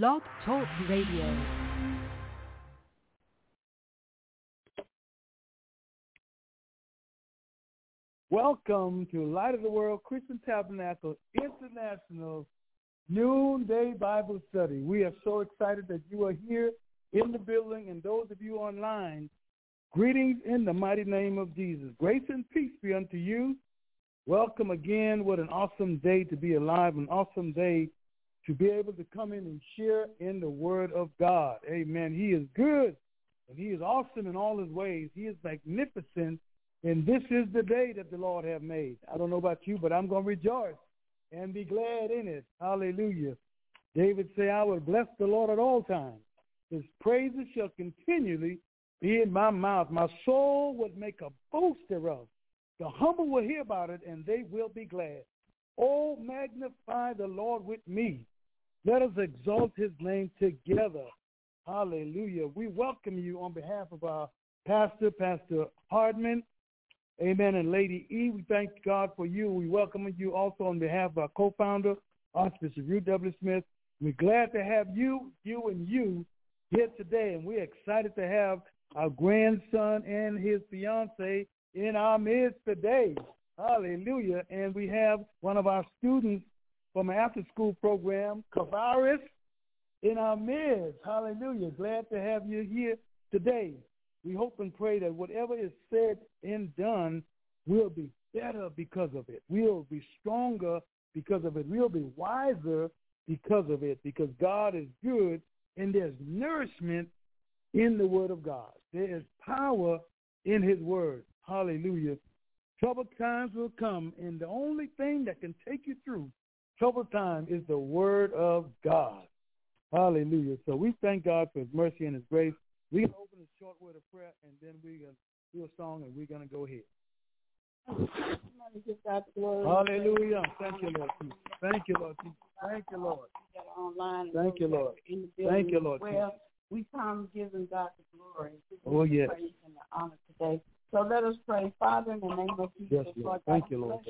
Blog Talk Radio. Welcome to Light of the World Christian Tabernacle International Noonday Bible Study. We are so excited that you are here in the building and those of you online. Greetings in the mighty name of Jesus. Grace and peace be unto you. Welcome again. What an awesome day to be alive, an awesome day to be able to come in and share in the word of God. Amen. He is good and he is awesome in all his ways. He is magnificent and this is the day that the Lord have made. I don't know about you, but I'm going to rejoice and be glad in it. Hallelujah. David say, I will bless the Lord at all times. His praises shall continually be in my mouth. My soul would make a boast thereof. The humble will hear about it, and they will be glad. Oh, magnify the Lord with me. Let us exalt his name together. Hallelujah. We welcome you on behalf of our pastor, Pastor Hardman, Amen. And Lady E, we thank God for you. We welcome you also on behalf of our co-founder, Archbishop Ruth W. Smith. We're glad to have you, you and you here today. And we're excited to have our grandson and his fiance in our midst today. Hallelujah. And we have one of our students from an after-school program, Kavaris, in our midst. Hallelujah. Glad to have you here today we hope and pray that whatever is said and done will be better because of it. We'll be stronger because of it. We'll be wiser because of it, because God is good and there's nourishment in the word of God. There is power in his word. Hallelujah. Troubled times will come, and the only thing that can take you through troubled time is the word of God. Hallelujah. So we thank God for his mercy and his grace. We're going to open a short word of prayer, and then we're going to do a song, and we're going to go ahead. Hallelujah. Thank you, Lord. Jesus. Thank you, Lord. Jesus. Thank you, Lord. Thank you, Lord. Thank you, Lord. Well, we come giving God the glory. Oh, yes. Praise and the honor today. So let us pray. Father, in the name of Jesus, Yes, Lord. Thank you, Lord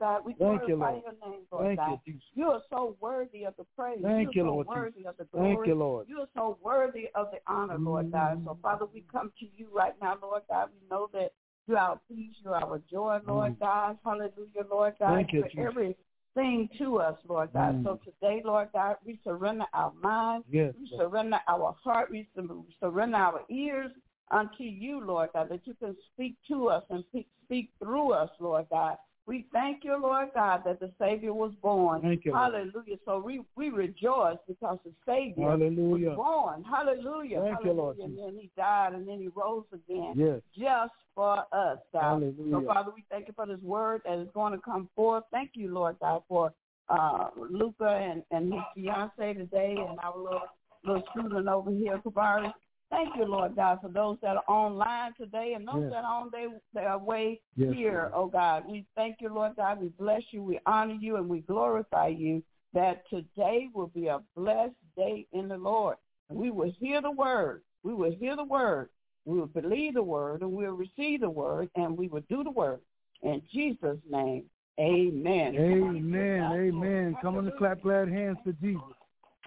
God. we you, Thank you, glorify Lord. your name, Lord Thank God. you, Jesus. You are so worthy of the praise. Thank you you, are so Lord worthy of the glory. Thank you, Lord. You are so worthy of the honor, Lord God. So, Father, we come to you right now, Lord God. We know that you are our peace, you are our joy, Lord Mm. God. Hallelujah, Lord God. Thank you, for Jesus. everything to us, Lord God. Mm. So today, Lord God, we surrender our minds. Yes. We Lord. surrender our heart. We sur- surrender our ears unto you, Lord God, that you can speak to us and pe- speak through us, Lord God. We thank you, Lord God, that the Savior was born. Thank you, Lord. Hallelujah. So we, we rejoice because the Savior Hallelujah. was born. Hallelujah. Thank you, Hallelujah. Lord And then he died and then he rose again Yes. just for us, God. Hallelujah. So, Father, we thank you for this word that is going to come forth. Thank you, Lord God, for uh, Luca and, and his fiance today and our little, little student over here, Kabari. Thank you, Lord God, for those that are online today and those Yes. that are on their, their way Yes, here, Lord. oh God. We thank you, Lord God. We bless you, we honor you, and we glorify you that today will be a blessed day in the Lord. And we will hear the word. We will hear the word. We will believe the word, and we will receive the word, and we will do the word. In Jesus' name, amen. Amen. Amen. Come on the clap glad hands for Jesus.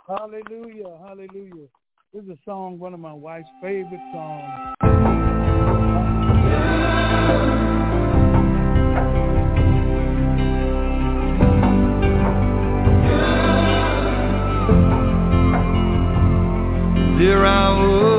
Hallelujah. Hallelujah. This is a song, one of my wife's favorite songs. There I was,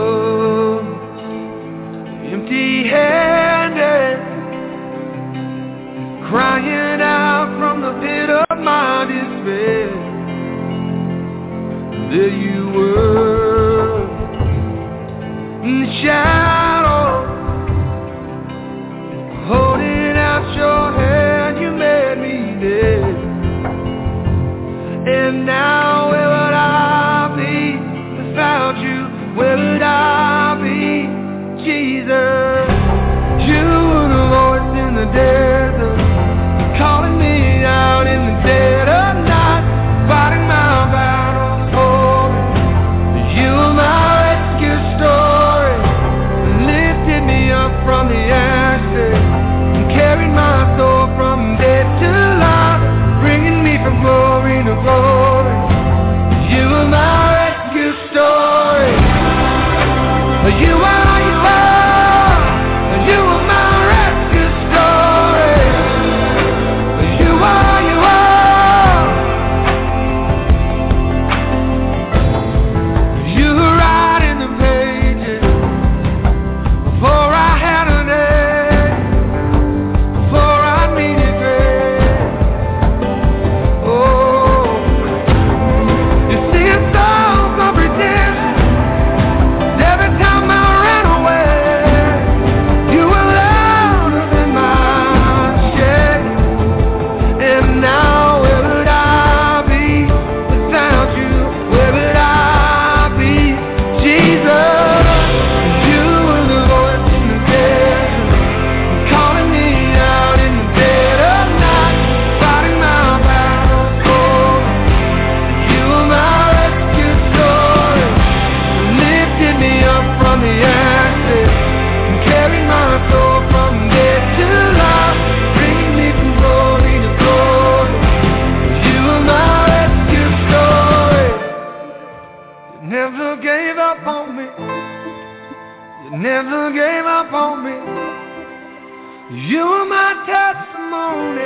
You were my testimony.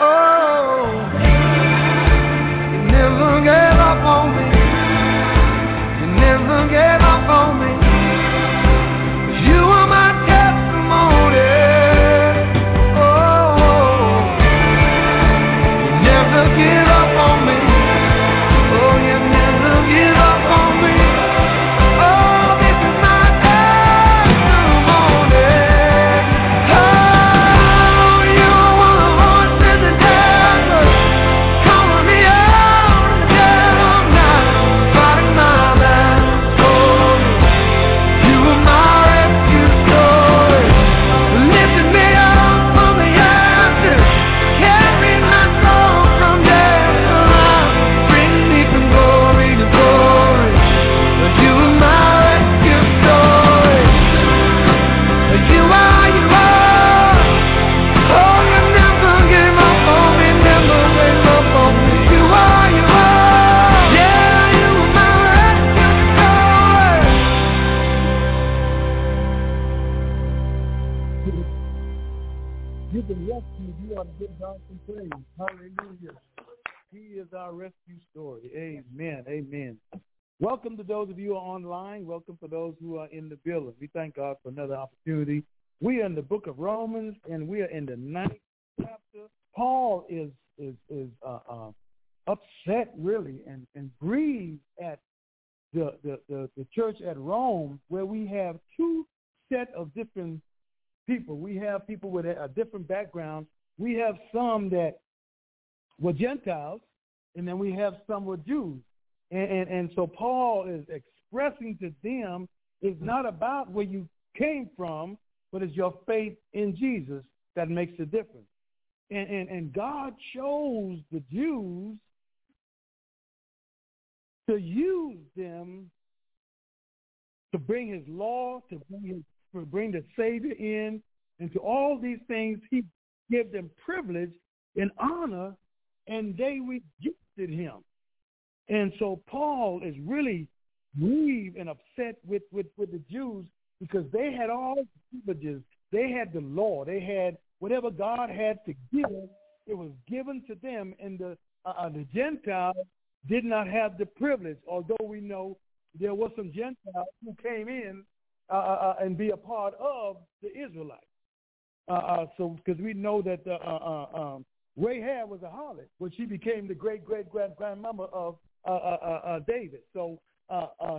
Oh, praise. Hallelujah. He is our rescue story. Amen. Amen. Welcome to those of you who are online. Welcome for those who are in the building. We thank God for another opportunity. We are in the book of Romans, and we are in the ninth chapter. Paul is is is uh, uh, upset, really, and and grieved at the, the the the church at Rome, where we have two set of different people. We have people with a, a different background. We have some that were Gentiles, and then we have some were Jews. And, and, and so Paul is expressing to them it's not about where you came from, but it's your faith in Jesus that makes the difference. And, and, and God chose the Jews to use them to bring his law, to bring, his, to bring the Savior in, and to all these things, he gave them privilege and honor, and they rejected him. And so Paul is really grieved and upset with, with, with the Jews because they had all the privileges. They had the law. They had whatever God had to give. It was given to them, and the uh, uh, the Gentiles did not have the privilege. Although we know there were some Gentiles who came in uh, uh, and be a part of the Israelites. Uh, uh, so because we know that uh, uh, um, Rahab was a harlot, but she became the great great grand grandmother of uh, uh, David. So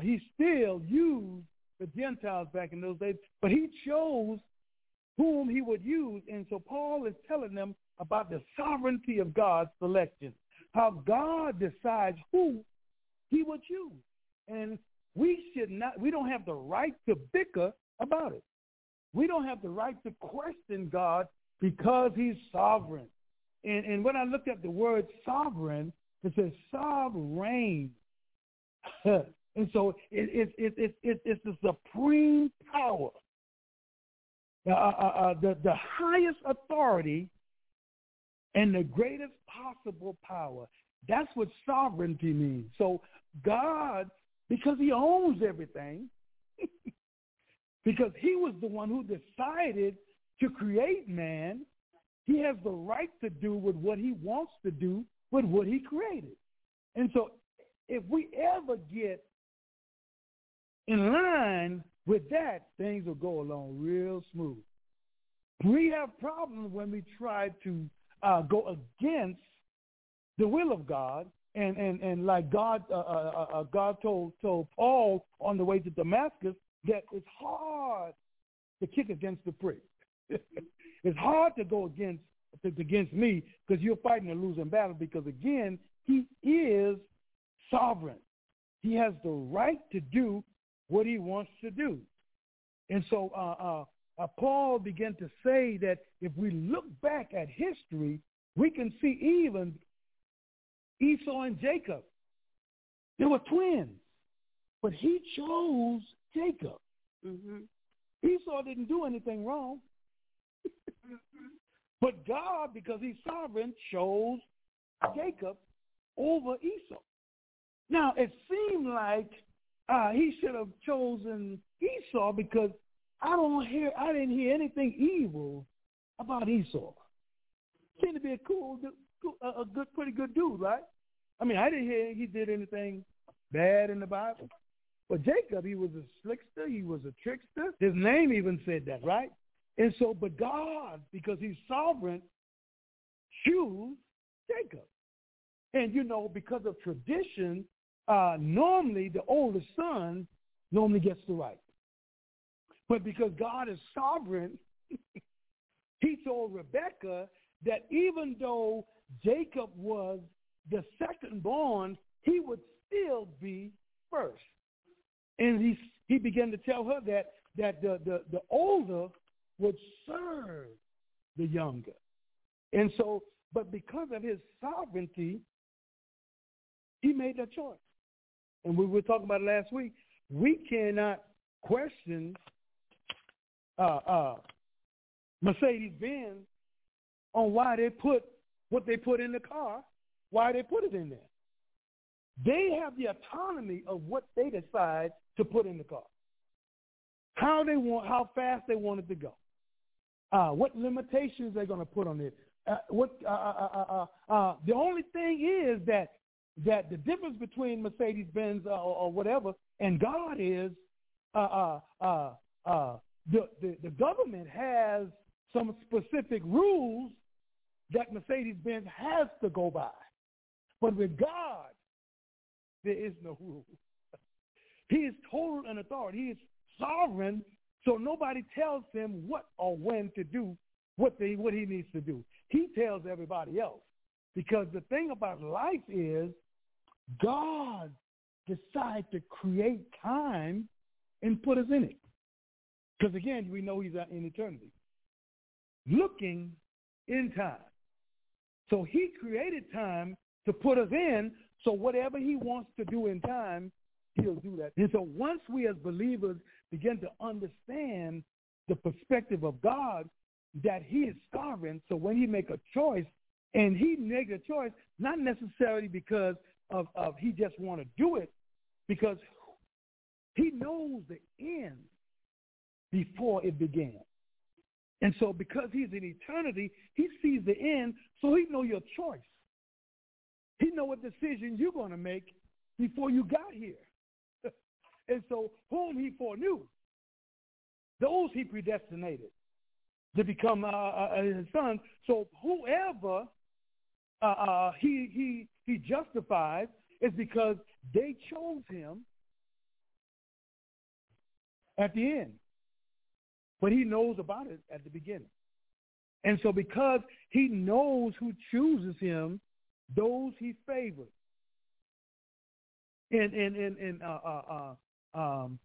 he still used the Gentiles back in those days, but he chose whom he would use. And so Paul is telling them about the sovereignty of God's selection, how God decides who he would choose. And we should not, we don't have the right to bicker about it. We don't have the right to question God because he's sovereign. And, and when I looked at the word sovereign, it says sovereign. and so it, it, it, it, it, it's the supreme power, uh, uh, uh, the, the highest authority and the greatest possible power. That's what sovereignty means. So God, because he owns everything, because he was the one who decided to create man, he has the right to do with what he wants to do with what he created. And so if we ever get in line with that, things will go along real smooth. We have problems when we try to uh, go against the will of God, and and and like God, uh, uh, uh, God told told Paul on the way to Damascus that it's hard to kick against the prick. it's hard to go against against me because you're fighting a losing battle because again he is sovereign. He has the right to do what he wants to do. And so uh, uh, uh, Paul began to say that if we look back at history, we can see even Esau and Jacob. They were twins, but he chose Jacob. Mm-hmm. Esau didn't do anything wrong. but God, because he's sovereign, chose Jacob over Esau. Now, it seemed like uh, he should have chosen Esau because I don't hear, I didn't hear anything evil about Esau. Seemed to be a cool, a good, pretty good dude, right? I mean, I didn't hear he did anything bad in the Bible. But Jacob, he was a slickster, he was a trickster. His name even said that, right? And so, but God, because he's sovereign, choose Jacob. And you know, because of tradition, uh, normally the oldest son normally gets the right. But because God is sovereign, he told Rebekah that even though Jacob was the second born, he would still be first. And he he began to tell her that that the, the, the older would serve the younger. And so, but because of his sovereignty, he made that choice. And we were talking about it last week. We cannot question uh, uh, Mercedes-Benz on why they put what they put in the car, why they put it in there. They have the autonomy of what they decide to put in the car, how they want, how fast they want it to go, uh, what limitations they're going to put on it. Uh, what uh uh, uh, uh, the only thing is that that the difference between Mercedes Benz or, or, whatever and God is the, the the government has some specific rules that Mercedes Benz has to go by, but with God there is no rule. He is total and authority. He is sovereign, so nobody tells him what or when to do what they what he needs to do. He tells everybody else. Because the thing about life is God decided to create time and put us in it. Because again, we know he's in eternity. Looking in time. So he created time to put us in so whatever he wants to do in time, he'll do that. And so once we as believers begin to understand the perspective of God, that he is sovereign, so when he make a choice, and he make a choice, not necessarily because of, of he just want to do it, because he knows the end before it began. And so because he's in eternity, he sees the end, so he know your choice. He know what decision you're going to make before you got here. and so whom he foreknew, those he predestinated to become uh, uh, uh his son. So whoever uh, uh, he he he justifies is because they chose him at the end, but he knows about it at the beginning. And so because he knows who chooses him, those he favors. And and and, and uh, uh, uh, um,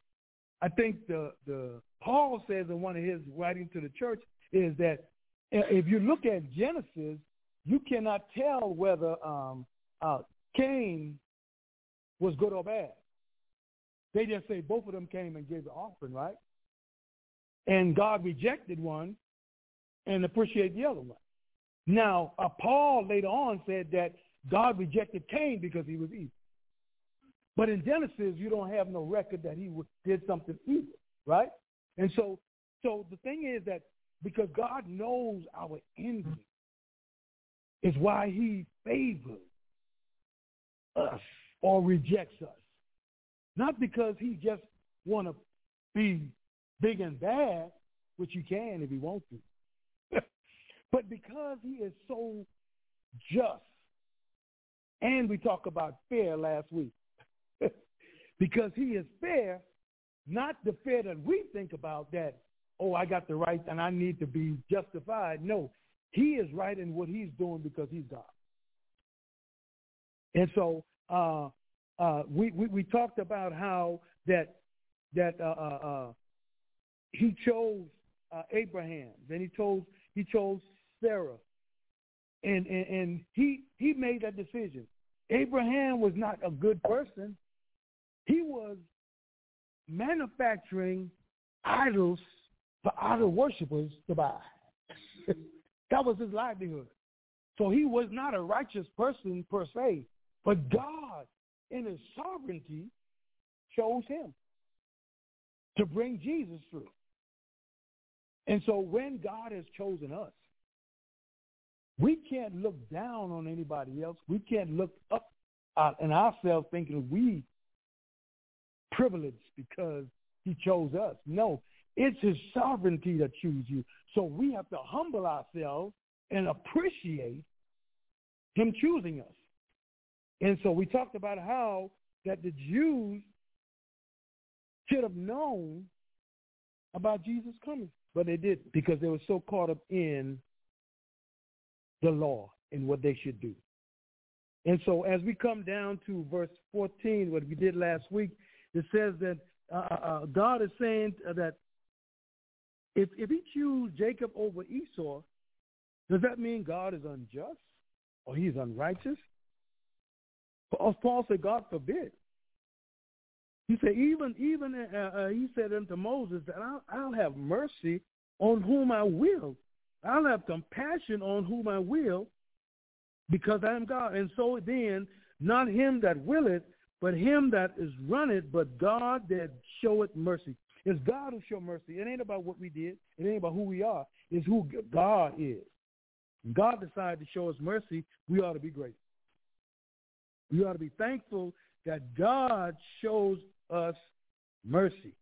I think the the Paul says in one of his writings to the church is that if you look at Genesis, you cannot tell whether um, uh, Cain was good or bad. They just say both of them came and gave the offering, right? And God rejected one and appreciated the other one. Now, uh, Paul later on said that God rejected Cain because he was evil. But in Genesis, you don't have no record that he did something evil, right? And so, so the thing is that because God knows our envy, is why he favors us or rejects us. Not because he just want to be big and bad, which he can if he wants to. But because he is so just, and we talked about fair last week, because he is fair, not the fair that we think about that, oh, I got the right and I need to be justified. No, he is right in what he's doing because he's God. And so uh, uh, we, we, we talked about how that that uh, uh, uh he chose uh, Abraham, then he chose he chose Sarah. And, and, and he, he made that decision. Abraham was not a good person. He was manufacturing idols for idol worshippers to buy. that was his livelihood. So he was not a righteous person per se, but God, in his sovereignty, chose him to bring Jesus through. And so when God has chosen us, we can't look down on anybody else. We can't look up uh, in ourselves thinking we privileged because he chose us. No, it's his sovereignty that chooses you. So we have to humble ourselves and appreciate him choosing us. And so we talked about how that the Jews should have known about Jesus coming, but they didn't because they were so caught up in the law and what they should do. And so as we come down to verse 14, what we did last week, it says that uh, uh, uh God is saying that if, if he choose Jacob over Esau, does that mean God is unjust or he's unrighteous? Paul said, God forbid. He said, even even uh, uh, he said unto Moses that I'll, I'll have mercy on whom I will. I'll have compassion on whom I will, because I am God. And so then, not him that willeth, but him that is runneth, but God that showeth mercy. It's God who show mercy. It ain't about what we did. It ain't about who we are. It's who God is. God decided to show us mercy. We ought to be grateful. We ought to be thankful that God shows us mercy.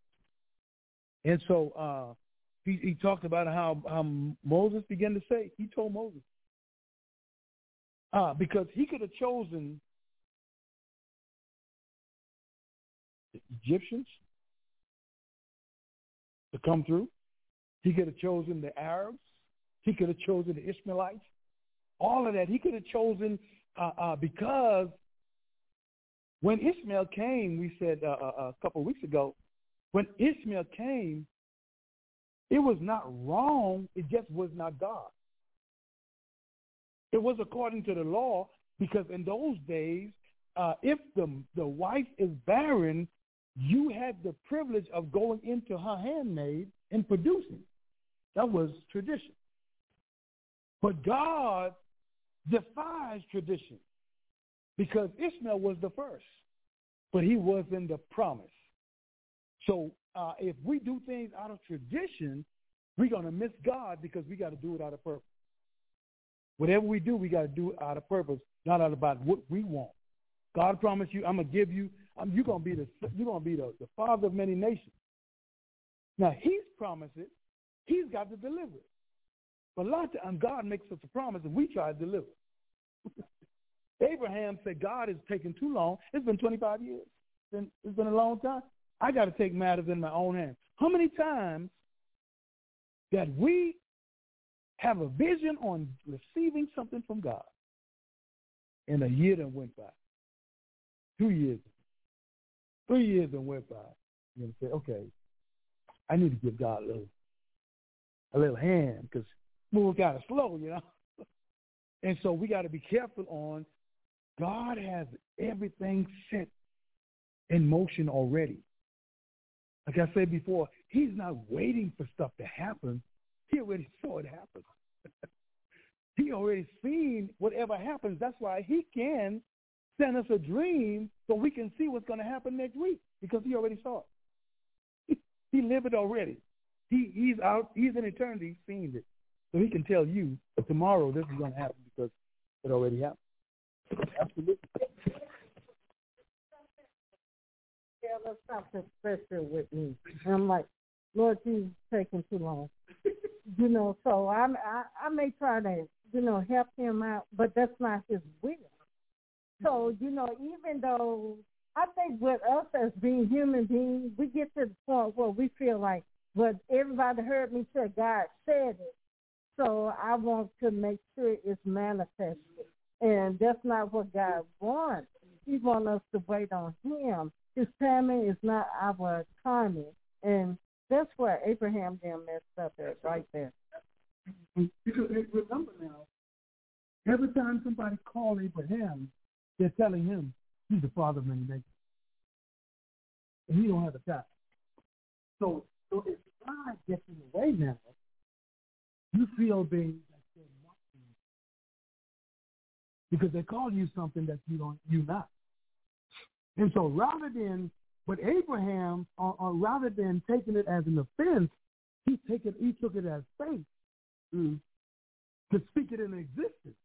And so uh, he, he talked about how, how Moses began to say, he told Moses, uh, because he could have chosen the Egyptians to come through. He could have chosen the Arabs. He could have chosen the Ishmaelites. All of that. He could have chosen uh, uh, because when Ishmael came, we said uh, uh, a couple of weeks ago, when Ishmael came, it was not wrong. It just was not God. It was according to the law because in those days, uh, if the the wife is barren, you had the privilege of going into her handmaid and producing. That was tradition. But God defies tradition because Ishmael was the first, but he wasn't the promise. So uh, if we do things out of tradition, we're going to miss God because we got to do it out of purpose. Whatever we do, we got to do it out of purpose, not out about what we want. God promised you, I'm gonna give you. I'm, you're gonna be the you're gonna be the, the father of many nations. Now He's promised it. He's got to deliver it. But a lot of times God makes us a promise and we try to deliver. Abraham said, God is taking too long. It's been 25 years. It's been, it's been a long time. I got to take matters in my own hands. How many times that we have a vision on receiving something from God and a year that went by, two years, three years that went by, you know, say, okay, I need to give God a little, a little hand because move kind of slow, you know. and so we got to be careful on God has everything set in motion already. Like I said before, he's not waiting for stuff to happen. He already saw it happen. he already seen whatever happens. That's why he can send us a dream so we can see what's going to happen next week because he already saw it. he lived it already. He, he's out. He's in eternity. He's seen it. So he can tell you tomorrow this is going to happen because it already happened. Absolutely. Yeah, something special with me. And I'm like, Lord Jesus, taking too long. you know, so I'm, I I may try to you know help him out, but that's not his will. So you know, even though I think with us as being human beings, we get to the point where we feel like, well, everybody heard me say God said it, so I want to make sure it's manifested. And that's not what God wants. He wants us to wait on him. His timing is not our timing. And that's where Abraham then messed up at right there. Because remember now, every time somebody called Abraham, they're telling him he's the father of many nations. And he don't have a child. So so if God gets in the way now, you feel being that they're watching. because they call you something that you don't you not. And so rather than But Abraham, uh, uh, rather than taking it as an offense, he take it, he took it as faith Mm. to speak it into existence.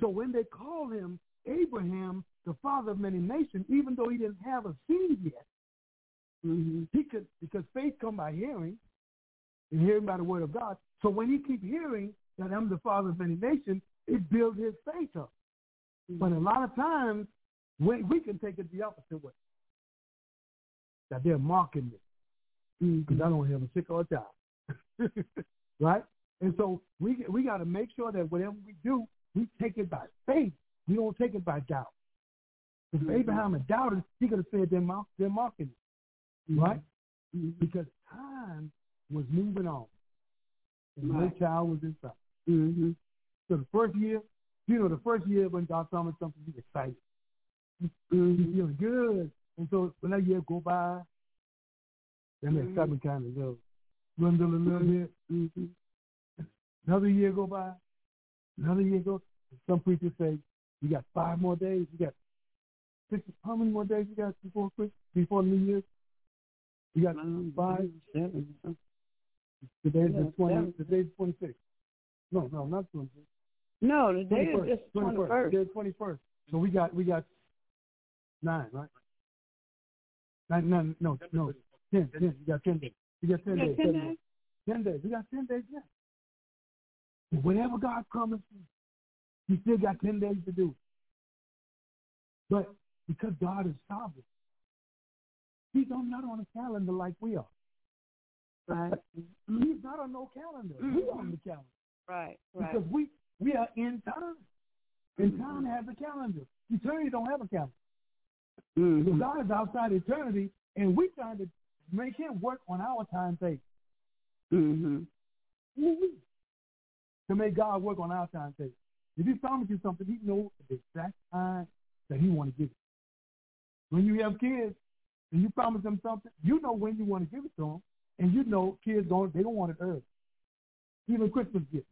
So when they call him Abraham, the father of many nations, even though he didn't have a seed yet, Mm-hmm. he could because faith come by hearing, and hearing by the word of God. So when he keep hearing that I'm the father of many nations, it builds his faith up. But a lot of times, we, we can take it the opposite way. That they're mocking me because I don't have a sick or a child, right? And so we we got to make sure that whatever we do, we take it by faith. We don't take it by doubt. If Mhm. Abraham had doubted, he could have said they're, mock, they're mocking me, right? Mm-hmm. Because time was moving on. And no Right. child was inside. Mm-hmm. So the first year, you know, the first year when God told me something, he's excited. He's Mm-hmm. feeling good. And so when that year go by, then the Mhm. excitement kind of little, dwindle a little bit. Mm-hmm. Another year go by. Another year go. Some preachers say, you got five more days. You got six. How many more days you got before Christmas, before New Year's? You got five. Seven. Today's Yeah, the twenty. Today's twenty six. No, no, not twenty six. No, the day is 21st, just twenty first. Today's twenty first. So we got we got nine, right? Nine, nine, no, no, ten, ten. You got ten days. You got ten Yeah, days. ten days. Ten days. We got ten days left. But Whatever God promised you, you still got ten days to do. But because God is sovereign, He's on, not on a calendar like we are. Right. He's not on no calendar. We on the calendar Right. Right. because we we are in time. And time has a calendar. Eternity don't have a calendar. Mm-hmm. God is outside eternity, and we trying to make Him work on our timetable. Mm-hmm. Woo-wee. To make God work on our timetable. If He promised you something, He knows the exact time that He want to give it. When you have kids and you promise them something, you know when you want to give it to them, and you know kids don't they don't want it early. Even Christmas gifts,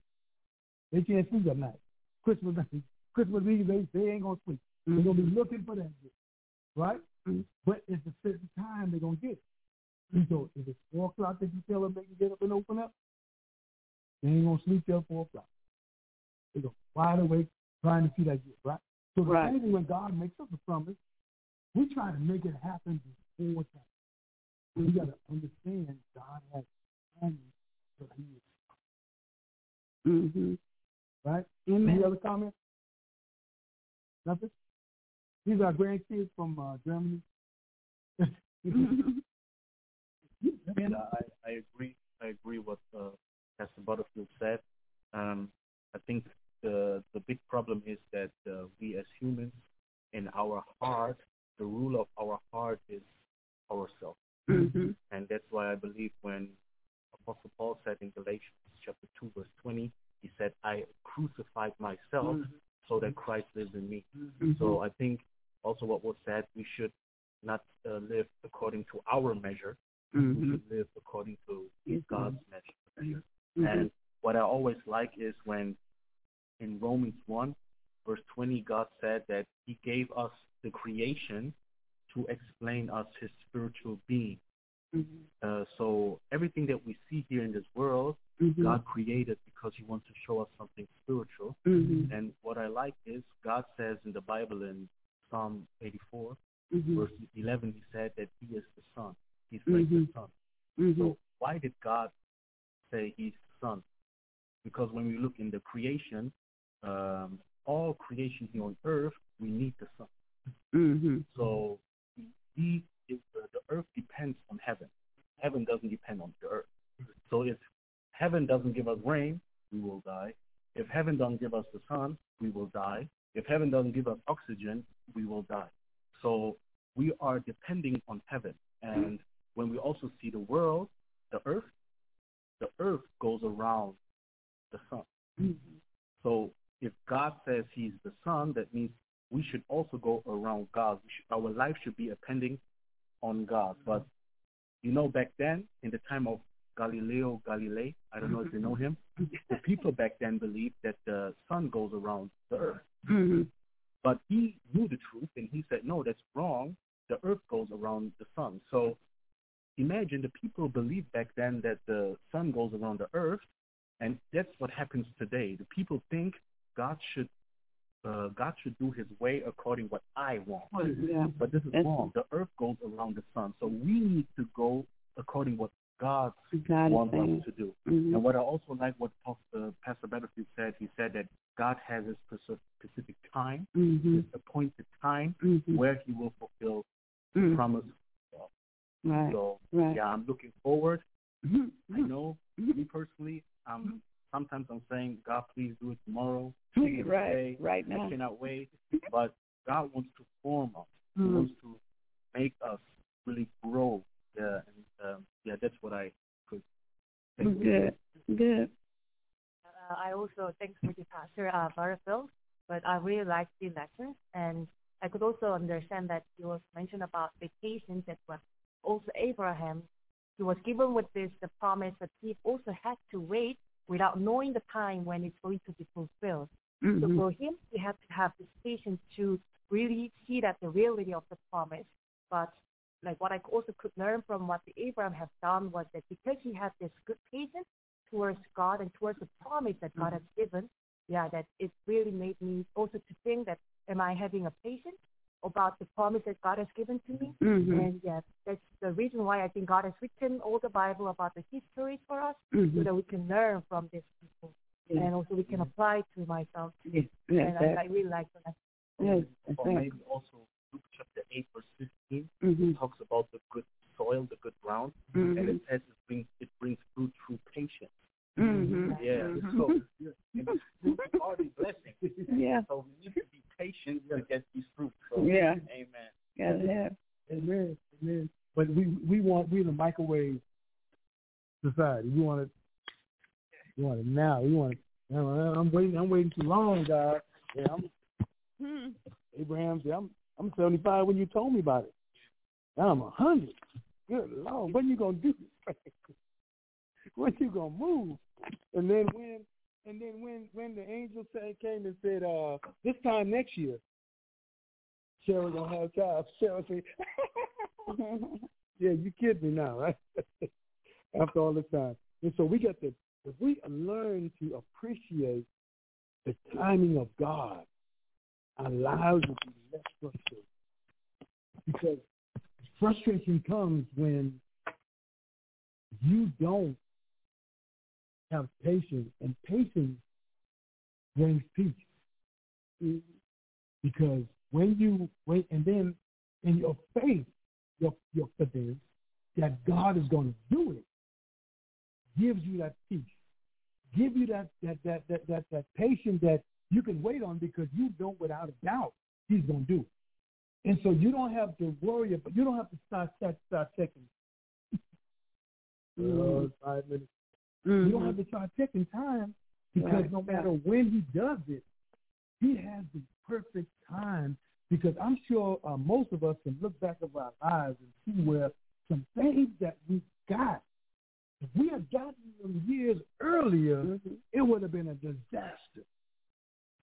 they can't sleep at night. Christmas night, Christmas Eve, they, they ain't gonna sleep. They're gonna be looking for that gift, right? But it's a certain time they're gonna get it. So if it's four o'clock that you tell them they can get up and open up, they ain't gonna sleep till four o'clock. They go wide awake trying to see that gift, right? So the Right. same thing when God makes us a promise, we try to make it happen before time. We gotta understand God has time for He is, Mm-hmm. right? Amen. Any other comments? Nothing? These are grandkids from uh, Germany. And I, I agree. I agree what uh, Pastor Butterfield said. Um, I think the the big problem is that uh, we as humans, in our heart, the rule of our heart is ourselves, mm-hmm. and that's why I believe when Apostle Paul said in Galatians chapter two verse twenty, he said, "I crucified myself so that Christ lives in me." So I think also what was said, we should not uh, live according to our measure. We Mm-hmm. should live according to Yes, God's measure. Mhm. And what I always like is when in Romans 1, verse 20, God said that he gave us the creation to explain us his spiritual being. Mhm. Uh, so everything that we see here in this world, Mhm. God created because he wants to show us something spiritual. Mhm. And what I like is God says in the Bible in Psalm 84, Mhm. verse 11, he said that he is the sun. He's like the Mhm. sun. Mhm. So why did God say he's the sun? Because when we look in the creation, um, all creation here on earth, we need the sun. Mhm. So he, if the, the earth depends on heaven. Heaven doesn't depend on the earth. So if heaven doesn't give us rain, we will die. If heaven doesn't give us the sun, we will die. If heaven doesn't give us oxygen, we will die. So we are depending on heaven. And when we also see the world, the earth, the earth goes around the sun. Mhm. So if God says he's the sun, that means we should also go around God. Should, our life should be depending on God. But you know, back then, in the time of Galileo Galilei, I don't know if you know him, the people back then believed that the sun goes around the earth. Mhm. But he knew the truth, and he said, no, that's wrong. the earth goes around the sun. So imagine the people believed back then that the sun goes around the earth, and that's what happens today. The people think God should uh, God should do His way according what I want. Yeah. But this is That's- wrong. The earth goes around the sun, so we need to go according what God God wants us to do. Mhm. And what I also like what Pastor, Pastor Battlefield said, he said that God has his time, Mhm. his appointed time, Mhm. where he will fulfill Mhm. the promise. Right. So, Right. yeah, I'm looking forward. Mhm. I know, Mhm. me personally, um, sometimes I'm saying, God, please do it tomorrow. Mhm. Right. today. Right I cannot wait. But God wants to form us. He wants to make us really grow. Yeah, and um, yeah, that's what I could say. Good. Good. Uh, I also thanks for the pastor uh, Butterfield, but I really liked the lessons, and I could also understand that he was mentioned about the patience that was also Abraham. He was given with this the promise that he also had to wait without knowing the time when it's going to be fulfilled. So Mhm. for him, he had to have this patience to really see that the reality of the promise. But like what I also could learn from what the Abraham has done was that because he had this good patience towards God and towards the promise that God has given, yeah, that it really made me also to think that am I having a patience about the promise that God has given to me? Mhm. And yeah, that's the reason why I think God has written all the Bible about the histories for us so Mhm. that we can learn from these people Yeah. and also we can apply to myself. Yes. Yes. and I, I really like that. Yes. Or maybe also Luke chapter 8, verse 15 Mhm. talks about the good soil, the good ground, Mhm. and it says it brings, it brings fruit through patience. Mhm. Yeah, Mhm. so and this fruit blessing. Yeah. So we need to be patient to get these fruits. So, Yeah. Amen. Gotta have. Amen. Amen. But we we want we in a microwave society. We want it. We want it now. We want it. I'm waiting. I'm waiting too long, God. Yeah, I'm Hmm. Abraham said, I'm I'm 75 when you told me about it. Now I'm 100. Good Lord, when you gonna do? when you gonna move? And then when and then when when the angel said came and said, uh, this time next year, Sarah gonna have child. Sarah said, Yeah, you kidding me now, right? After all this time. And so we got to if we learn to appreciate the timing of God, our lives will be less frustrated. Because frustration comes when you don't have patience, and patience brings peace. Because when you wait, and then in your faith, your your confidence that God is going to do it gives you that peace, give you that that that that that, that patience that you can wait on because you know without a doubt He's going to do it. And so you don't have to worry about, you don't have to start start, start checking. Uh, five minutes. You don't have to start checking time because Right, no matter when he does it, he has the perfect time. Because I'm sure uh, most of us can look back over our lives and see where some things that we got, if we had gotten them years earlier, Mhm. it would have been a disaster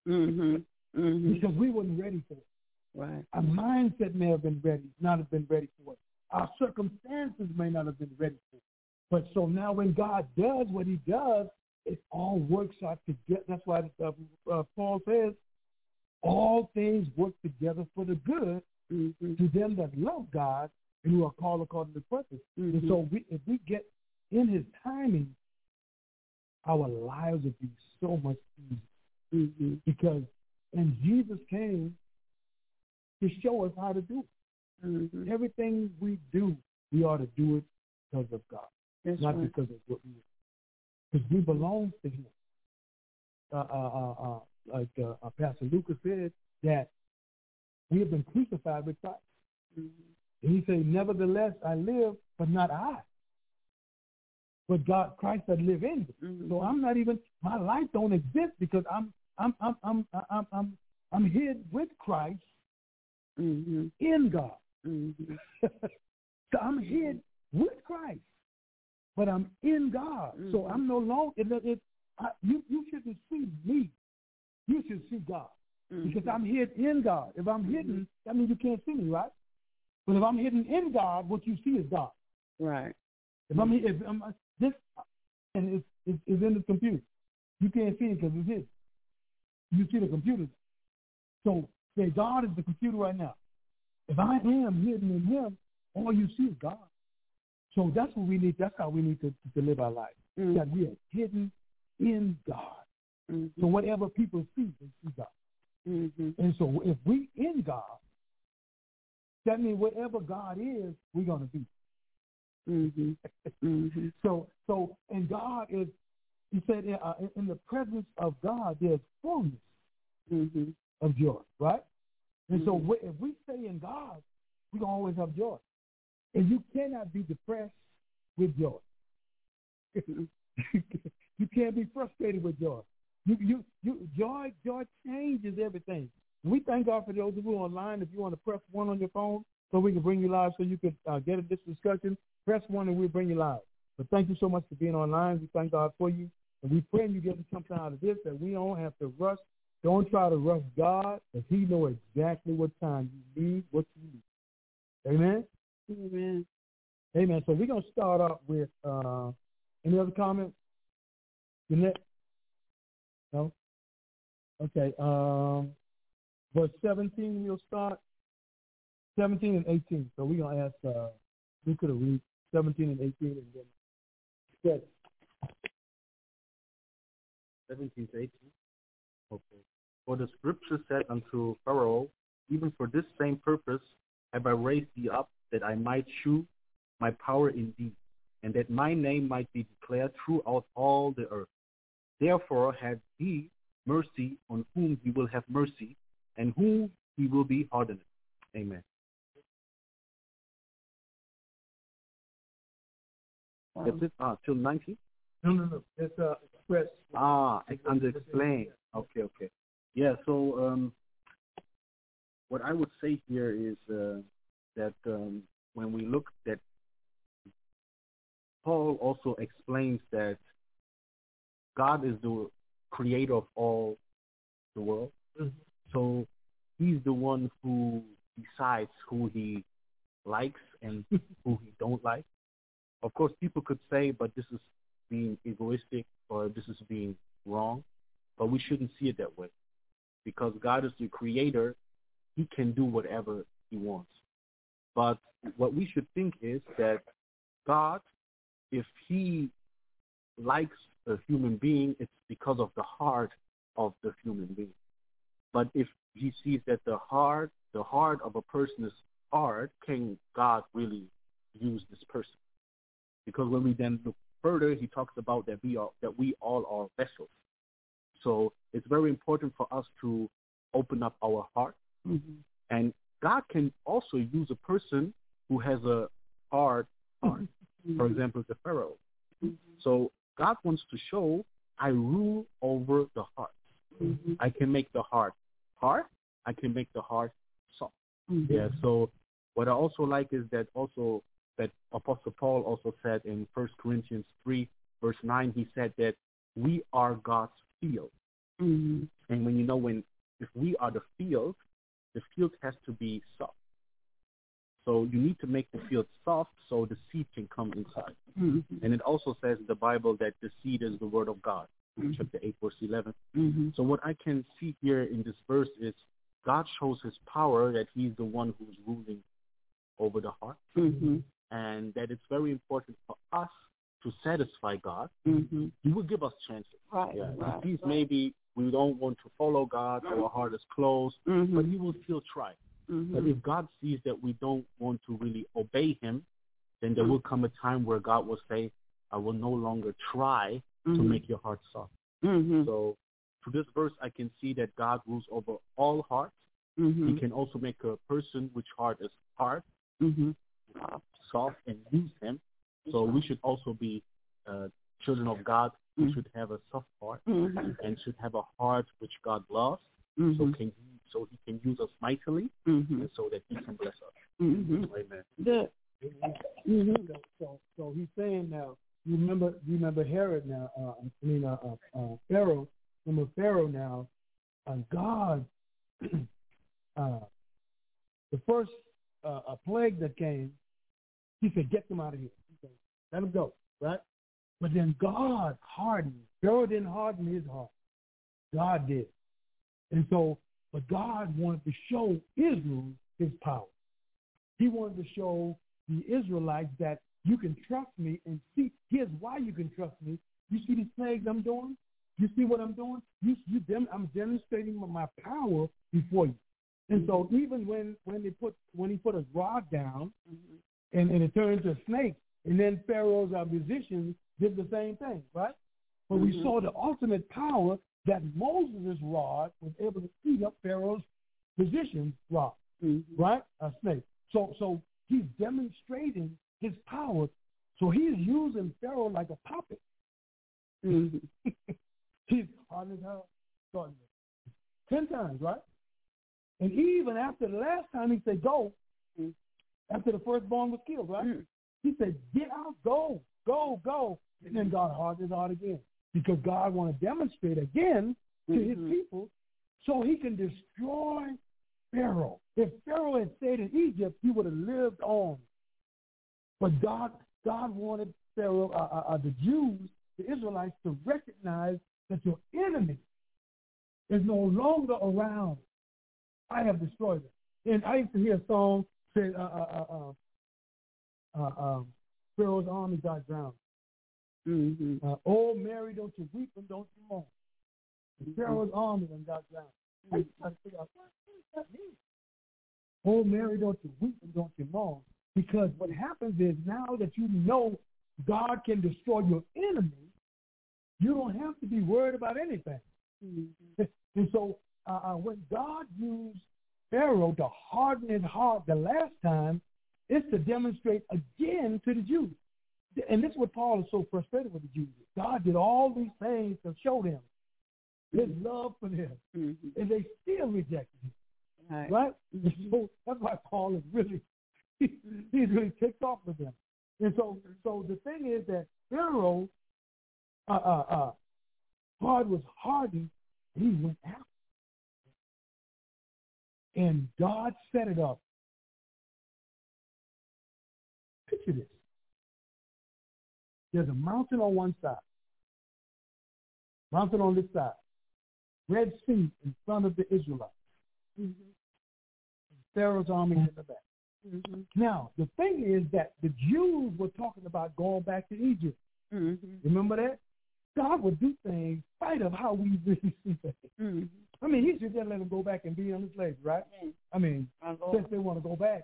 Mhm. Mhm. because we weren't ready for it. Right. Our mindset may have been ready, not have been ready for it. Our circumstances may not have been ready for it. But so now when God does what he does, it all works out together. That's why uh, uh, Paul says, all things work together for the good Mhm. to them that love God and who are called according to purpose. And Mhm. so we, if we get in his timing, our lives would be so much easier Mhm. because and Jesus came to show us how to do it. Mhm. Everything we do, we ought to do it because of God, That's not right. because of what we are. Because we belong to Him. Uh, uh, uh, uh, like uh, uh, Pastor Lucas said, that we have been crucified with Christ. Mhm. And he said, Nevertheless, I live, but not I. But God, Christ that live in me. Mhm. So I'm not even my life don't exist because I'm I'm I'm I'm I'm I'm, I'm hid with Christ Mhm. in God. Mhm. so I'm hid with Christ, but I'm in God. So Mhm. I'm no longer. It, it, I, you you shouldn't see me. You should see God because Mhm. I'm hid in God. If I'm hidden, that means you can't see me, right? But if I'm hidden in God, what you see is God. Right. If I'm if I'm this and it's, it's, it's in the computer, you can't see it because it's hidden. You see the computer. So say God is the computer right now. If I am hidden in Him, all you see is God. So that's what we need. That's how we need to, to live our life. Mm-hmm. That we are hidden in God. Mm-hmm. So whatever people see, they see God. Mm-hmm. And so if we in God, that means whatever God is, we're gonna be. Mm-hmm. Mm-hmm. So so and God is. He said uh, in, the presence of God, there's fullness Mm-hmm. of joy, right? And so Mhm. we- if we stay in God, we're gonna always have joy. And you cannot be depressed with joy. you can't be frustrated with joy. You, you, you, joy, joy changes everything. We thank God for those of you online. If you want to press one on your phone, so we can bring you live, so you can uh, get at this discussion. Press one, and we'll bring you live. But thank you so much for being online. We thank God for you, and we pray you get something out of this that we don't have to rush. Don't try to rush God, because He knows exactly what time you need what you need. Amen. Amen. Amen. So we're gonna start off with uh, any other comments? Jeanette? No. Okay. Um, verse seventeen. We'll start. Seventeen and eighteen. So we're gonna ask. Uh, who could have read seventeen and eighteen, and then. Good. 17 to 18. Okay. For the scripture said unto Pharaoh, Even for this same purpose have I raised thee up, that I might shew my power in thee, and that my name might be declared throughout all the earth. Therefore have he mercy on whom he will have mercy, and whom he will be hardened. Amen. That's it. Ah, till 19? No, no, no. It's uh, express. Ah, I under explain. Okay, okay. Yeah, so um, what I would say here is uh, that um, when we look that Paul also explains that God is the creator of all the world. Mhm. So he's the one who decides who he likes and who he don't like. Of course, people could say, but this is being egoistic or this is being wrong. But we shouldn't see it that way. Because God is the creator, he can do whatever he wants. But what we should think is that God, if he likes a human being, it's because of the heart of the human being. But if he sees that the heart, the heart of a person is hard, can God really use this person? Because when we then look further, he talks about that we are that we all are vessels. So it's very important for us to open up our heart, can also use a person who has a hard heart. For example, the Pharaoh. So God wants to show I rule over the heart. Mm-hmm. I can make the heart hard. I can make the heart soft. Mm-hmm. Yeah. So what I also like is that also that Apostle Paul also said in First Corinthians three verse nine, he said that we are God's field. Mm-hmm. And when you know when if we are the field, the field has to be soft. So you need to make the field soft so the seed can come inside. Mm-hmm. And it also says in the Bible that the seed is the word of God, Mhm. chapter 8, verse 11. Mm-hmm. So what I can see here in this verse is God shows his power that he's the one who's ruling over the heart Mm-hmm. and that it's very important for us to satisfy God. Mm-hmm. He will give us chances. Right. Yeah. Right. If he's maybe we don't want to follow God, our heart is closed, Mm-hmm. but he will still try. mm-hmm. But if God sees that we don't want to really obey him, then there will come a time where God will say, I will no longer try to Mhm. make your heart soft. Mm-hmm. So through this verse, I can see that God rules over all hearts. Mm-hmm. He can also make a person which heart is hard, Mm-hmm. soft, and use him. So we should also be uh, children of God. We Mhm. should have a soft heart Mm-hmm. and should have a heart which God loves. So Mm-hmm. can he, so he can use us mightily Mm-hmm. and so that he can bless us. Mm-hmm. Amen. Good. Mm-hmm. So, so, so he's saying now. You remember, you remember Herod now. Uh, I mean, uh, uh, uh, Pharaoh. Remember Pharaoh now. Uh, God. uh, the first uh, a, a plague that came, he said, get them out of here. He said, Let them go, right? But then God hardened. Pharaoh didn't harden his heart. God did. And so, but God wanted to show Israel his power. He wanted to show the Israelites that you can trust me and see. Here's why you can trust me. You see these plagues I'm doing? You see what I'm doing? You, you dem- I'm demonstrating my power before you. And so even when when they put when he put his rod down Mm-hmm. and, and it turned into a snake, and then Pharaoh's uh, musicians did the same thing, right? But we Mhm. saw the ultimate power that Moses' rod was able to eat up Pharaoh's musician's rod, Mm-hmm. right? A snake. So so he's demonstrating his power. So he's using Pharaoh like a puppet. Mm-hmm. He's on his house, starting ten times, right? And even after the last time he said go, Mhm. after the firstborn was killed, right? Mhm. He said, get out, go, go, go. And then God hardened his heart again because God wanted to demonstrate again to his Mhm. people so he can destroy Pharaoh. If Pharaoh had stayed in Egypt, he would have lived on. But God, God wanted Pharaoh, uh, uh, uh, the Jews, the Israelites, to recognize that your enemy is no longer around. I have destroyed them. And I used to hear a song say, uh, uh, uh, uh, uh, um, Pharaoh's army got drowned. Mm-hmm. Uh, oh, Mary, don't you weep and don't you mourn. Pharaoh's army done got drowned. I used to to figure out, what does that mean? Oh, Mary, don't you weep and don't you mourn. Because what happens is now that you know God can destroy your enemy, you don't have to be worried about anything. Mm-hmm. And so uh, uh, when God used Pharaoh to harden his heart the last time, it's to demonstrate again to the Jews. And this is what Paul is so frustrated with the Jews. God did all these things to show them his love for them, Mm-hmm. and they still rejected him, Right. right? And so that's why Paul is really, he's really ticked off with them. And so, so the thing is that Pharaoh, uh, uh, uh, heart was hardened, and he went out. And God set it up. Picture this. There's a mountain on one side, mountain on this side, Red Sea in front of the Israelites, Mm-hmm. Pharaoh's army in the back. Mm-hmm. Now, the thing is that the Jews were talking about going back to Egypt. Mm-hmm. Remember that? God would do things in spite of how we really see things. Mm-hmm. I mean, he should just let them go back and be on the slaves, right? I mean, since they want to go back,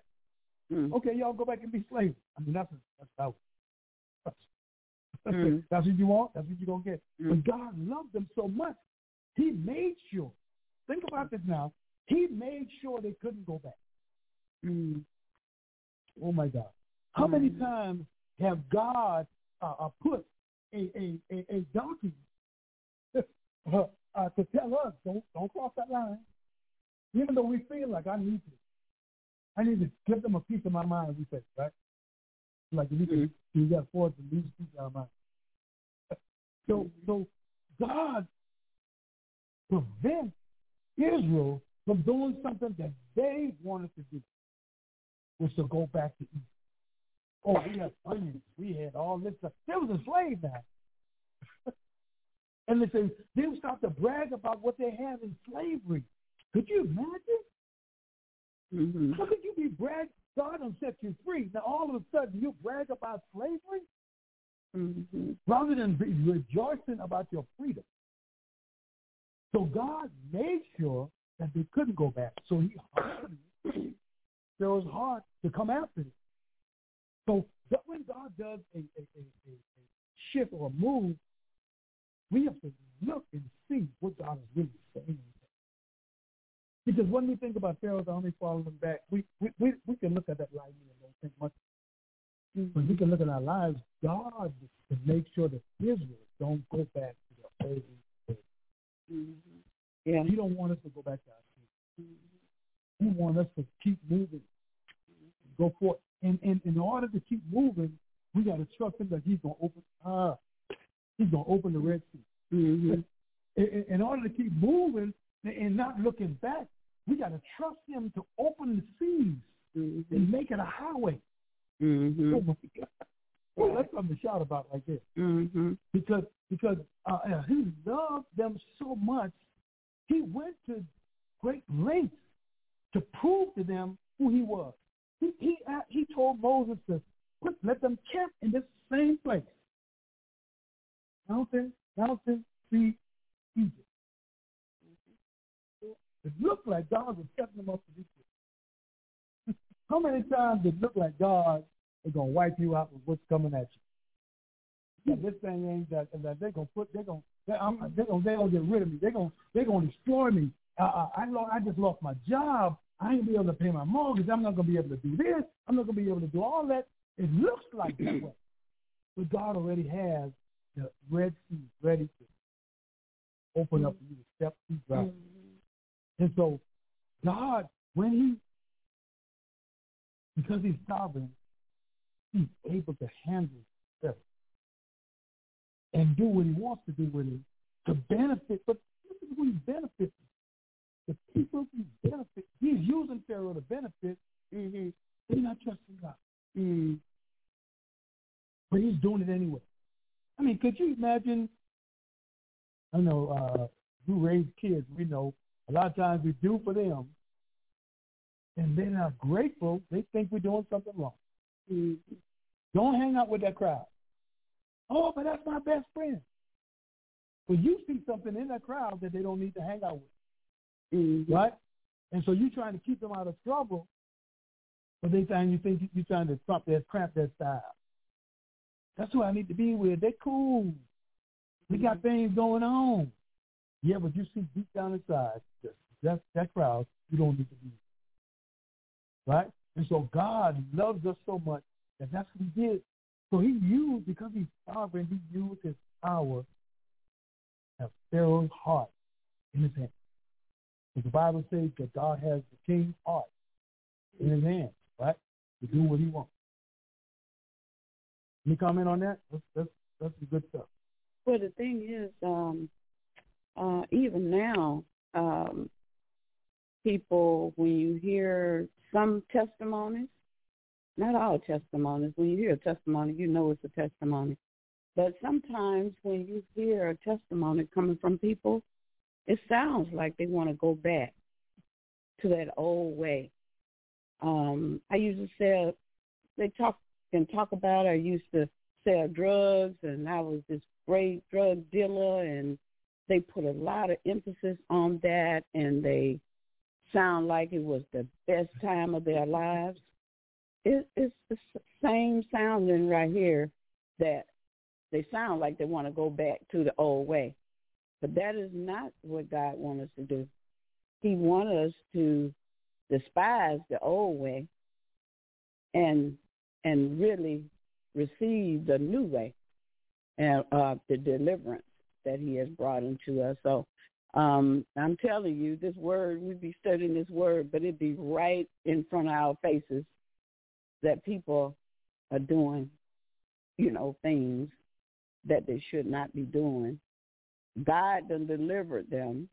Mm-hmm. okay, y'all go back and be slaves. I mean, that's that's how. That's, Mhm. that's what you want. That's what you're gonna get. Mhm. But God loved them so much, He made sure. Think about this now. He made sure they couldn't go back. Mm-hmm. Oh my God! How many Mhm. times have God uh, uh, put a a a, a donkey uh, uh, to tell us don't don't cross that line, even though we feel like I need to. I need to give them a piece of my mind. We say right, like we can you got to to lose a piece of our mind. So so God prevents Israel from doing something that they wanted to do, was to go back to Egypt. Oh, we had onions. We had all this stuff. They was a slave now. and they say they would start to brag about what they had in slavery. Could you imagine? Mm-hmm. How could you be brag? God done set you free. Now all of a sudden you brag about slavery Mm-hmm. rather than be rejoicing about your freedom. So God made sure that they couldn't go back. So he hardened Pharaoh's heart to come after them. So when God does a, a, a, a, a shift or a move, we have to look and see what God is really saying. Because when we think about Pharaoh's army falling back, we, we, we, we can look at that lightning and don't think much. But we can look at our lives, God to make sure that Israel don't go back to the old ways. Mm-hmm. Yeah. He don't want us to go back to our sin. He wants us to keep moving, go forward. And, and in order to keep moving, we got to trust Him that He's gonna open. Ah, He's gonna open the Red Sea. Mm-hmm. In- in order to keep moving and not looking back, we got to trust Him to open the seas Mm-hmm. and make it a highway. Oh Mm-hmm. my God. Well, that's something to shout about right there. Mm-hmm. Because because uh, he loved them so much, he went to great lengths to prove to them who he was. He he uh, he told Moses to put let them camp in this same place. Mountain, mountain, sea, Egypt. It looked like God was setting them up to do this. How many times did it look like God is gonna wipe you out with what's coming at you? That this thing ain't that, that they're gonna put they're gonna they, I'm, they're gonna they're gonna get rid of me. They're gonna they're gonna destroy me. Uh, I lo- I just lost my job. I ain't be able to pay my mortgage. I'm not gonna be able to do this. I'm not gonna be able to do all that. It looks like that way, but God already has the Red Sea ready to open up for you to step through. And so God, when he, because he's sovereign, he's able to handle stuff and do what he wants to do with it to benefit. But this is when he benefits the people he benefit. He's using Pharaoh to benefit. Mm-hmm. They're not trusting God, Mm-hmm. but he's doing it anyway. I mean, could you imagine? I don't know uh, you raise kids. We know a lot of times we do for them, and they're not grateful. They think we're doing something wrong. Mm-hmm. Don't hang out with that crowd. Oh, but that's my best friend. But you see something in that crowd that they don't need to hang out with, Mm-hmm. right? And so you're trying to keep them out of trouble, but they think you think you're trying to stop their cramp their style. That's who I need to be with. They're cool. We got things going on. Yeah, but you see deep down inside that that, that crowd you don't need to be. Right? And so God loves us so much that that's what he did. So he used, because he's sovereign, he used his power have Pharaoh's heart in his hand. But the Bible says that God has the king's heart in his hands, right? To do what he wants. Any comment on that? That's that's that's the good stuff. Well, the thing is, um, uh, even now, um, people, when you hear some testimonies, not all testimonies, when you hear a testimony, you know it's a testimony. But sometimes when you hear a testimony coming from people, it sounds like they want to go back to that old way. Um, I used to sell, they talk and talk about, I used to sell drugs and I was this great drug dealer and they put a lot of emphasis on that and they sound like it was the best time of their lives. It, it's the same sounding right here that they sound like they want to go back to the old way. But that is not what God wants us to do. He wants us to despise the old way and and really receive the new way and uh, the deliverance that he has brought into us. So um, I'm telling you, this word, we'd be studying this word, but it'd be right in front of our faces that people are doing, you know, things that they should not be doing. God done delivered them,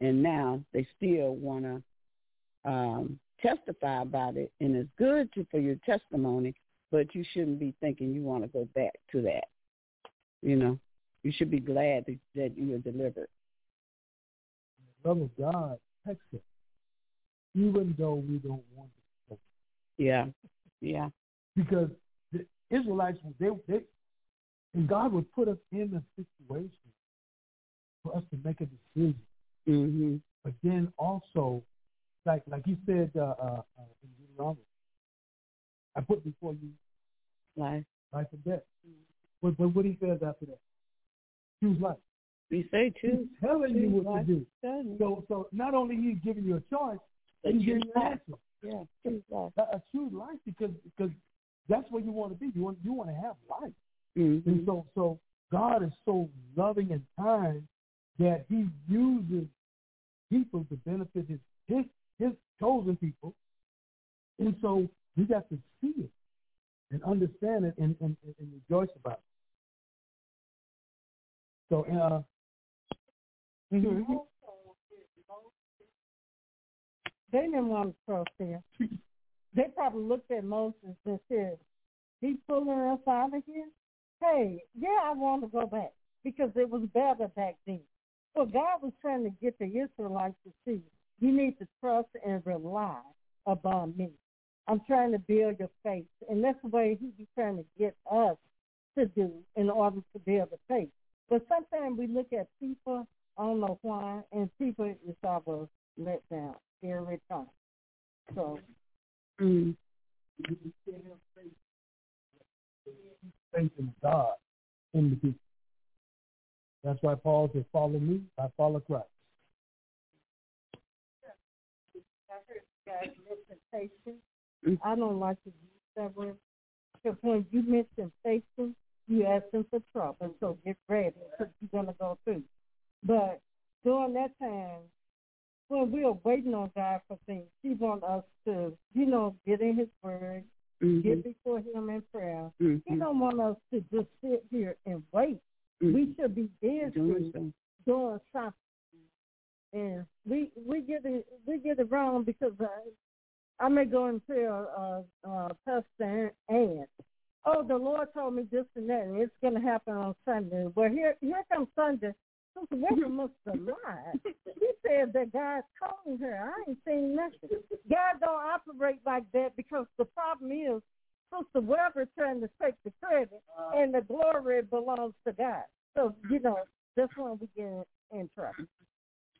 and now they still want to um, testify about it. And it's good to, for your testimony, but you shouldn't be thinking you want to go back to that. You know, you should be glad that, that you were delivered. The love of God protects us, even though we don't want it. Yeah, yeah. Because the Israelites, they, they, and God would put us in a situation for us to make a decision. Mhm. But then also, like like he said uh, uh, uh, in Deuteronomy, I put before you Life. life and death. But, but what he says after that? Choose life. We say He's too. telling you choose what life. to do. So so not only he's giving you a choice, But he's giving you an answer. Yeah, choose life. Uh, uh, choose life because because that's where you want to be. You want you want to have life. Mhm. And so so God is so loving and kind that He uses people to benefit His His His chosen people. And so we got to see it and understand it and, and, and rejoice about it. So uh They didn't want to trust him. they probably looked at Moses and said, "He's pulling us out of here." Hey, yeah, I want to go back because it was better back then. So God was trying to get the Israelites to see you need to trust and rely upon me. I'm trying to build your faith, and that's the way He's trying to get us to do in order to build the faith. But sometimes we look at people, I don't know why, and people is our let down every time. So Mm. faith in God in the people. That's why Paul said, follow me, I follow Christ. I heard guys mention patience. I don't like to use that word because when you mention patience, you asking for trouble. So get ready because you're gonna go through. But during that time, when we are waiting on God for things, He wants us to, you know, get in His Word, Mhm. get before Him in prayer. He Mhm. don't want us to just sit here and wait. Mhm. We should be busy Doing so. doing something. And we we get it we get it wrong because uh, I may go and tell uh, uh, Pastor Ann, oh, the Lord told me this and that, and it's going to happen on Sunday. Well, here here comes Sunday. Sister Walker must have lied. She said that God told her. I ain't seen nothing. God don't operate like that because the problem is Sister Weber trying to take the credit and the glory belongs to God. So, you know, that's when we get in trouble.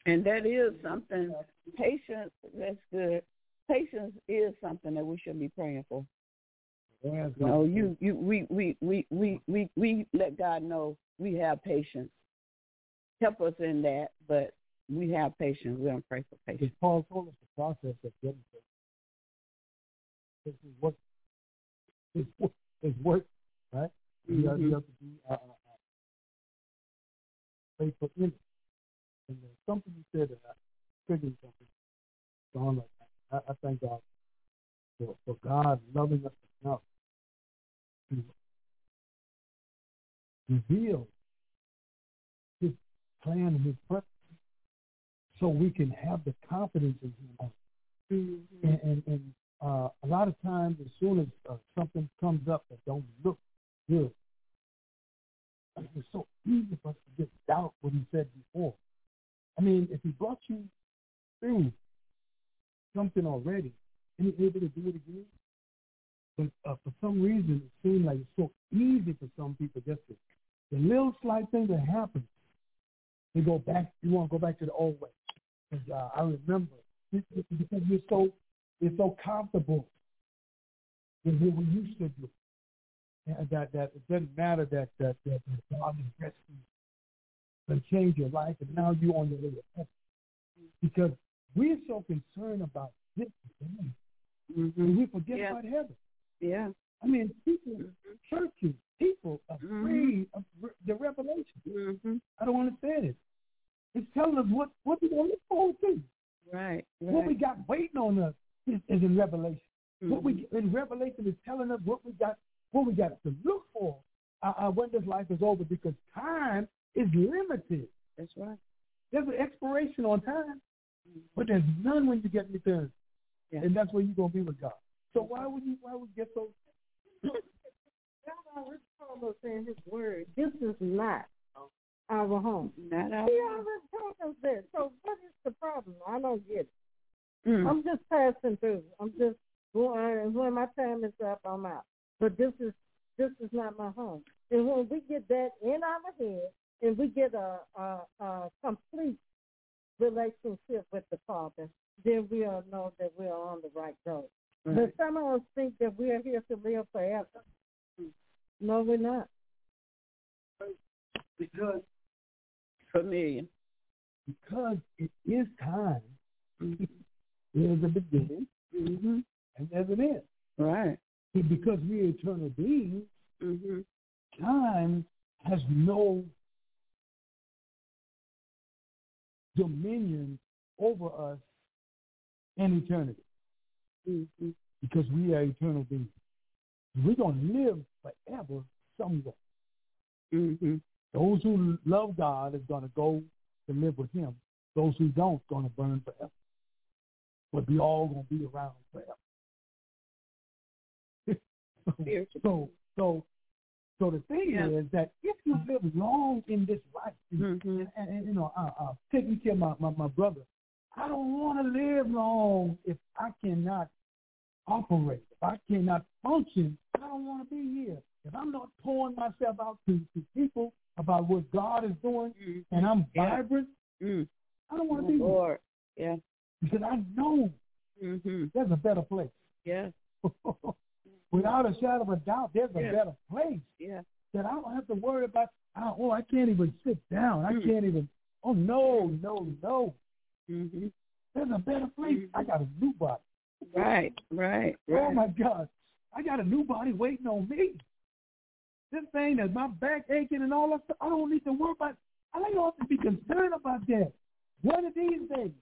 And that is something. Patience. That's good. Patience is something that we should be praying for. Yes, No, you, you, we, we, we, we, we, we let God know we have patience. Help us in that, but we have patience. We don't pray for Because patience. Paul told us the process of getting faith. This is what it's work, it's work, right? Have, you Mhm. have to be uh, uh, uh, faithful in it. And there's something you said that I triggered something. John, like, I, I thank God for, for God loving us enough to reveal His plan and His purpose, so we can have the confidence in Him Mm-hmm. and and, and uh, a lot of times, as soon as uh, something comes up that don't look good, I mean, it's so easy for us to just doubt what he said before. I mean, if he brought you through something already, and he's able to do it again, but uh, for some reason, it seems like it's so easy for some people just to the little slight thing that happens, they go back. You want to go back to the old way. 'Cause, uh, I remember it- it- because you're so you're so comfortable with what we used to do. And that that it doesn't matter that that that, that God is rescued and change your life, and now you're on your way to heaven. Because we're so concerned about this and Mm-hmm. we forget Yeah. about heaven. Yeah. I mean, people, churches, people afraid of the revelation. Mm-hmm. I don't understand it. It's telling us what what we're going to look forward to. Right. What we got waiting on us is, is in Revelation. What we in Revelation is telling us what we got what we got to look for uh, uh, when this life is over because time is limited. That's right. There's an expiration on time, but there's none when you get returned, Yeah. and that's where you're gonna be with God. So why would you why would you get so? God always told us in His Word, this is not our home. Not out. He always told us that. So what is the problem? I don't get it. Mm. I'm just passing through. I'm just going. When my time is up, I'm out. But this is this is not my home. And when we get that in our head, and we get a a, a complete relationship with the Father, then we'll know that we're on the right road. Right. But some of us think that we are here to live forever. No, we're not. Because Familiar. because it is time. Mm-hmm. There's a beginning Mm-hmm. and there's an end. Right. Because we're eternal beings, Mm-hmm. time has no dominion over us in eternity Mm-hmm. because we are eternal beings. We're going to live forever somewhere. Mm-hmm. Those who love God is going to go to live with him. Those who don't going to burn forever. But we all going to be around forever. So so so the thing Yeah. is that if you live long in this life, Mhm. and, and, and, you know, uh, uh, taking care of my, my, my brother, I don't want to live long if I cannot operate, if I cannot function. I don't want to be here. If I'm not pouring myself out to, to people about what God is doing, Mhm. and I'm Yeah. vibrant, Mm. I don't want Oh, to be here Yeah. because I know Mhm. there's a better place. Yeah. Without a shadow of a doubt, there's a better place Yeah. that I don't have to worry about. Oh, I can't even sit down. I Mm. can't even. Oh no, no, no. Mhm. There's a better place. I got a new body. Right. Right. Oh Right. my God, I got a new body waiting on me. This thing that my back aching and all that stuff. I don't need to worry about. I don't have to be concerned about that. One of these days,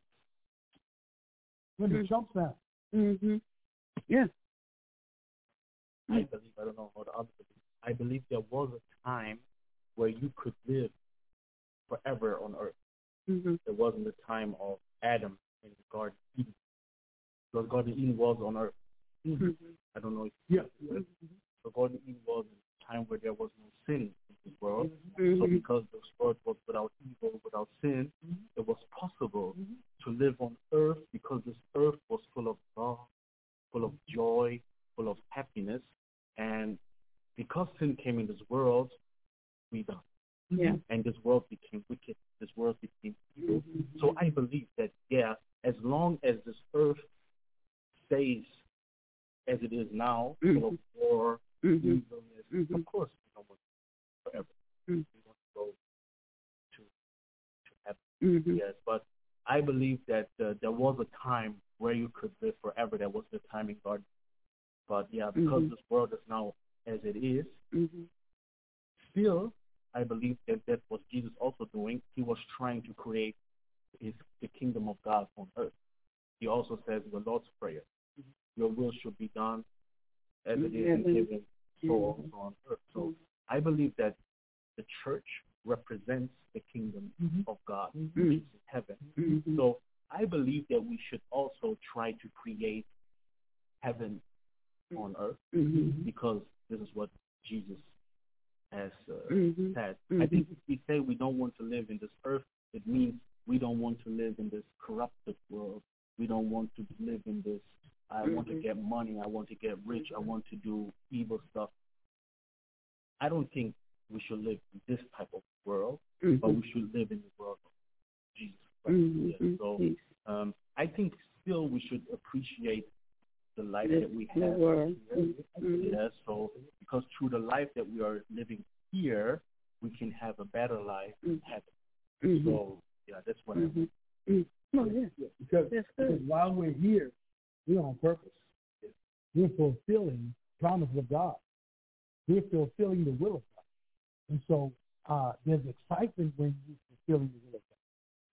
when the Mm. trump's out, Mhm. Yeah. I believe, I don't know how the other believe. I believe there was a time where you could live forever on earth. Mhm. There wasn't the time of Adam in the Garden of Eden. Because Garden of Eden was on earth. Mhm. I don't know if yeah, the Garden of Eden was a time where there was no sin in this world. So Mhm. because this world was without evil, without sin, it was possible to live on earth because this earth was full of love, full of joy, full of happiness. And because sin came in this world, we died. Yeah. And this world became wicked. This world became evil. So I believe that, yeah, as long as this earth stays as it is now, full of war, Mhm. evilness, Mhm. of course we don't want it forever. Mm. We want to go to to heaven. Mhm. Yes, but I believe that uh, there was a time where you could live forever. There was the time in God. But yeah, because Mhm. this world is now as it is, Mhm. still, I believe that that's what Jesus also doing. He was trying to create his the kingdom of God on earth. He also says the Lord's prayer, "Your will should be done as it is in Mhm. heaven, so also on earth." So I believe that the church represents the kingdom of God, which is in heaven. So I believe that we should also try to create heaven on earth Mhm. because this is what Jesus has uh, Mhm. said. I Mhm. think if we say we don't want to live in this earth, it means we don't want to live in this corrupted world. We don't want to live in this. I want to Mhm. get money. I want to get rich. I want to do evil stuff. I don't think we should live in this type of world, but Mhm. we should live in the world of Jesus Christ. Mhm. Yes, so um, I think still we should appreciate the life The- that we have. world. here. Mhm. Yes, so because through the life that we are living here, we can have a better life in heaven. Mhm. So yeah, that's what I mean. Oh, yeah. because, That's because while we're here, we're on purpose. We're fulfilling promises of God. We're fulfilling the will of God. And so uh, there's excitement when you're fulfilling the will of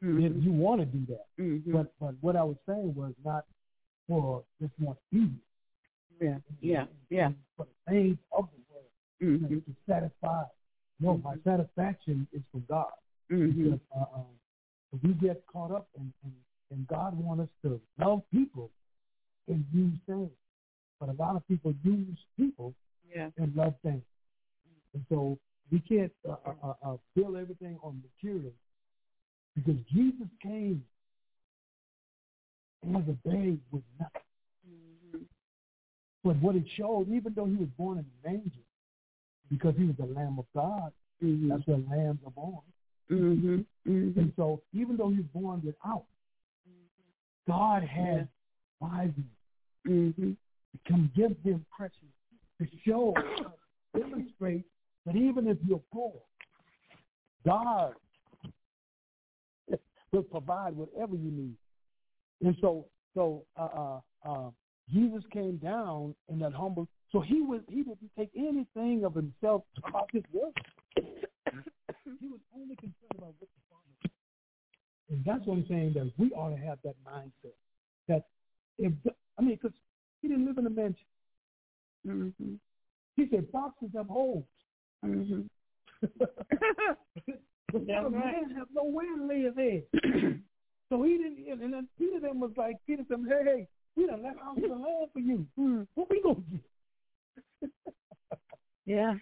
Mhm. If you want to do that. Mhm. But but what I was saying was not for just one easy. Yeah. Yeah. Yeah. For the things of the world Mhm. to satisfy. No, my satisfaction is from God. Mhm. Because uh, uh, we get caught up and, and, and God wants us to love people and use things. But a lot of people use people Yeah. and love things. And so we can't uh, uh, uh, uh, build everything on material because Jesus came as a babe with nothing. Mhm. But what it showed, even though he was born in a manger, because he was the Lamb of God, Mhm. that's where lambs are born. Mhm. Mhm. And so even though he was born without, God had wisely Mhm. to come give them precious to show, demonstrate that even if you're poor, God will provide whatever you need. And so, so uh, uh, uh, Jesus came down in that humble. So he was he didn't take anything of himself about this world. he was only concerned about what the Father. And that's what I'm saying that we ought to have that mindset. That if I mean, because he didn't live in a mansion. Mhm. He said foxes have holes. Mhm. That's the right. man have nowhere to lay his head. so he didn't, and then Peter then was like, Peter said, hey, hey, we done left house and land for you. Mhm. What we gonna get? Yeah.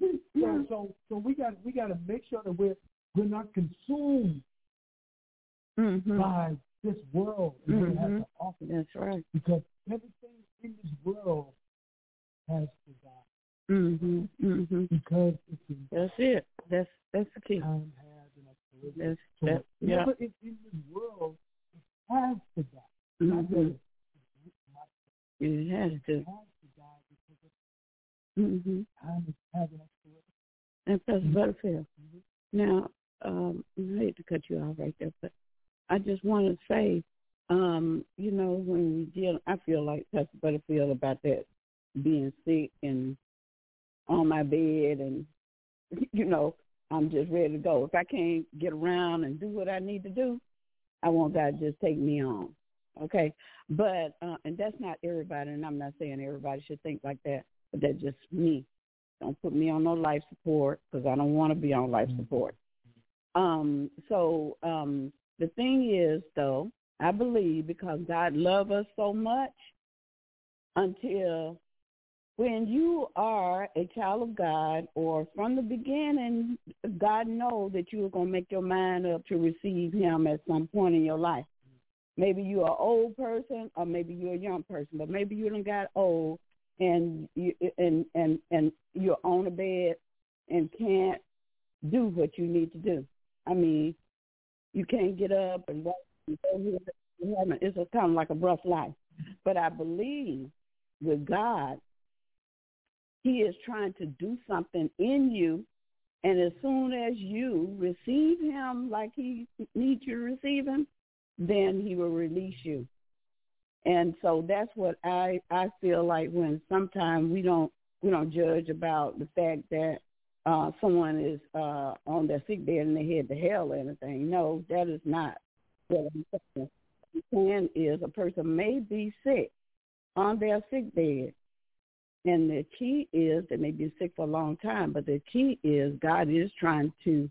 so, so so we got we got to make sure that we're we're not consumed Mhm. by this world and what it has Mhm. to offer. That's right. Because everything in this world has to die. Mhm. Mhm. Because That's it. That's that's the key. time has an expiration. That's that. Yeah. whatever is in this world, it has to die. Mhm. it It has it to. has to die because Mhm. time has an expiration. And Pastor Mhm. Butterfield. Now, um, I hate to cut you off right there, but I just want to say, um, you know, when we deal, I feel like Pastor Butterfield about that being sick and on my bed, and you know, I'm just ready to go. If I can't get around and do what I need to do, I want God to just take me on. Okay, but uh, and that's not everybody, and I'm not saying everybody should think like that, but that's just me. Don't put me on no life support because I don't want to be on life support. Um, so um, the thing is, though, I believe because God loves us so much, until when you are a child of God, or from the beginning, God knows that you are going to make your mind up to receive Him at some point in your life. Maybe you're an old person, or maybe you're a young person, but maybe you done got old and you and and and you're on a bed and can't do what you need to do. I mean, you can't get up and walk It's a kind of like a rough life. But I believe with God, He is trying to do something in you, and as soon as you receive Him like He needs you to receive Him, then He will release you. And so that's what I I feel like when sometimes we don't we don't judge about the fact that uh someone is uh on their sick bed and they head to hell or anything. No, that is not what I'm saying. What I'm saying is a person may be sick on their sick bed. And the key is they may be sick for a long time, but the key is God is trying to